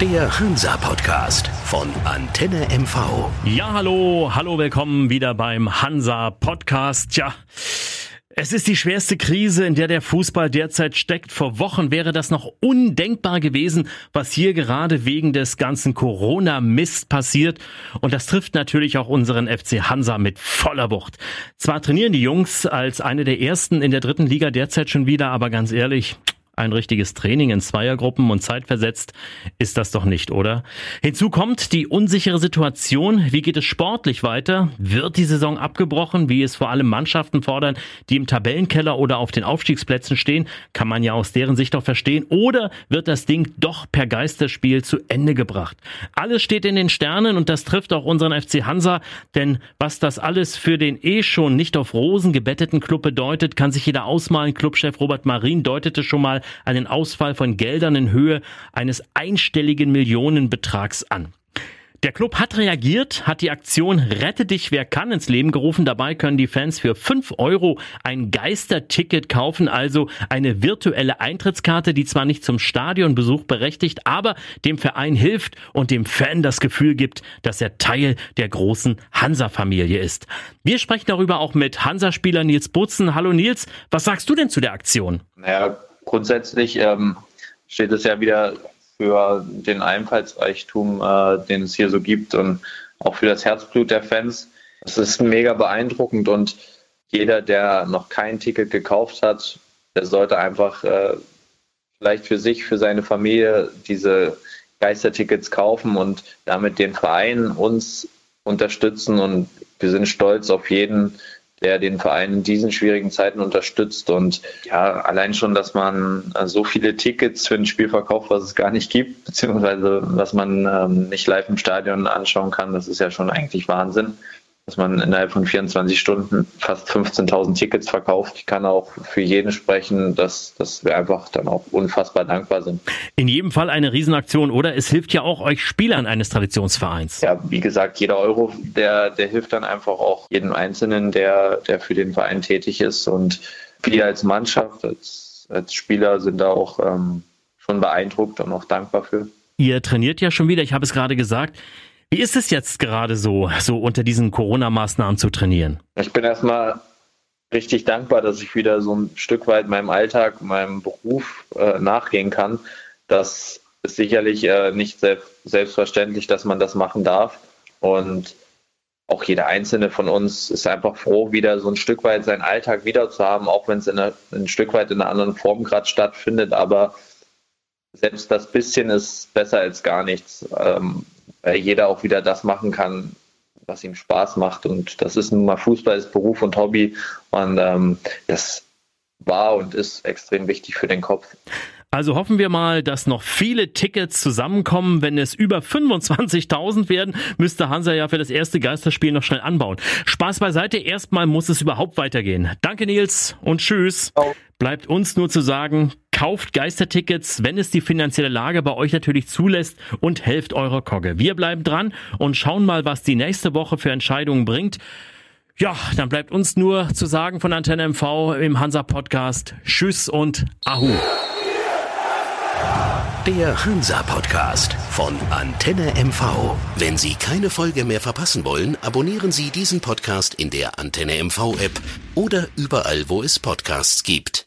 Der Hansa-Podcast von Antenne MV. Ja, hallo, hallo, willkommen wieder beim Hansa-Podcast. Ja. Es ist die schwerste Krise, in der der Fußball derzeit steckt. Vor Wochen wäre das noch undenkbar gewesen, was hier gerade wegen des ganzen Corona-Mist passiert. Und das trifft natürlich auch unseren FC Hansa mit voller Wucht. Zwar trainieren die Jungs als eine der ersten in der dritten Liga derzeit schon wieder, aber ganz ehrlich, ein richtiges Training in Zweiergruppen und zeitversetzt ist das doch nicht, oder? Hinzu kommt die unsichere Situation. Wie geht es sportlich weiter? Wird die Saison abgebrochen, wie es vor allem Mannschaften fordern, die im Tabellenkeller oder auf den Aufstiegsplätzen stehen? Kann man ja aus deren Sicht auch verstehen. Oder wird das Ding doch per Geisterspiel zu Ende gebracht? Alles steht in den Sternen und das trifft auch unseren FC Hansa, denn was das alles für den eh schon nicht auf Rosen gebetteten Club bedeutet, kann sich jeder ausmalen. Clubchef Robert Marin deutete schon mal einen Ausfall von Geldern in Höhe eines einstelligen Millionenbetrags an. Der Club hat reagiert, hat die Aktion Rette dich wer kann ins Leben gerufen. Dabei können die Fans für 5 Euro ein Geisterticket kaufen, also eine virtuelle Eintrittskarte, die zwar nicht zum Stadionbesuch berechtigt, aber dem Verein hilft und dem Fan das Gefühl gibt, dass er Teil der großen Hansa-Familie ist. Wir sprechen darüber auch mit Hansa-Spieler Nils Butzen. Hallo Nils, was sagst du denn zu der Aktion? Naja, grundsätzlich ähm, steht es ja wieder für den Einfallsreichtum, äh, den es hier so gibt und auch für das Herzblut der Fans. Es ist mega beeindruckend und jeder, der noch kein Ticket gekauft hat, der sollte einfach äh, vielleicht für sich, für seine Familie diese Geistertickets kaufen und damit den Verein uns unterstützen. Und wir sind stolz auf jeden, der den Verein in diesen schwierigen Zeiten unterstützt. Und ja, allein schon, dass man äh, so viele Tickets für ein Spiel verkauft, was es gar nicht gibt, beziehungsweise was man ähm, nicht live im Stadion anschauen kann, das ist ja schon eigentlich Wahnsinn dass man innerhalb von 24 Stunden fast 15.000 Tickets verkauft. Ich kann auch für jeden sprechen, dass, dass wir einfach dann auch unfassbar dankbar sind. In jedem Fall eine Riesenaktion, oder? Es hilft ja auch euch Spielern eines Traditionsvereins. Ja, wie gesagt, jeder Euro, der, der hilft dann einfach auch jedem Einzelnen, der, der für den Verein tätig ist. Und wir als Mannschaft, als, als Spieler sind da auch ähm, schon beeindruckt und auch dankbar für. Ihr trainiert ja schon wieder, ich habe es gerade gesagt. Wie ist es jetzt gerade so, so unter diesen Corona-Maßnahmen zu trainieren? Ich bin erstmal richtig dankbar, dass ich wieder so ein Stück weit meinem Alltag, meinem Beruf äh, nachgehen kann. Das ist sicherlich äh, nicht selbst, selbstverständlich, dass man das machen darf. Und auch jeder einzelne von uns ist einfach froh, wieder so ein Stück weit seinen Alltag wieder zu haben, auch wenn es ein Stück weit in einer anderen Form gerade stattfindet. Aber selbst das bisschen ist besser als gar nichts. Ähm, weil jeder auch wieder das machen kann, was ihm Spaß macht. Und das ist nun mal Fußball, ist Beruf und Hobby. Und ähm, das war und ist extrem wichtig für den Kopf. Also hoffen wir mal, dass noch viele Tickets zusammenkommen. Wenn es über 25.000 werden, müsste Hansa ja für das erste Geisterspiel noch schnell anbauen. Spaß beiseite. Erstmal muss es überhaupt weitergehen. Danke Nils und tschüss. Bleibt uns nur zu sagen, kauft Geistertickets, wenn es die finanzielle Lage bei euch natürlich zulässt und helft eurer Kogge. Wir bleiben dran und schauen mal, was die nächste Woche für Entscheidungen bringt. Ja, dann bleibt uns nur zu sagen von Antenne MV im Hansa Podcast Tschüss und Ahu. Der Hansa-Podcast von Antenne MV. Wenn Sie keine Folge mehr verpassen wollen, abonnieren Sie diesen Podcast in der Antenne MV-App oder überall, wo es Podcasts gibt.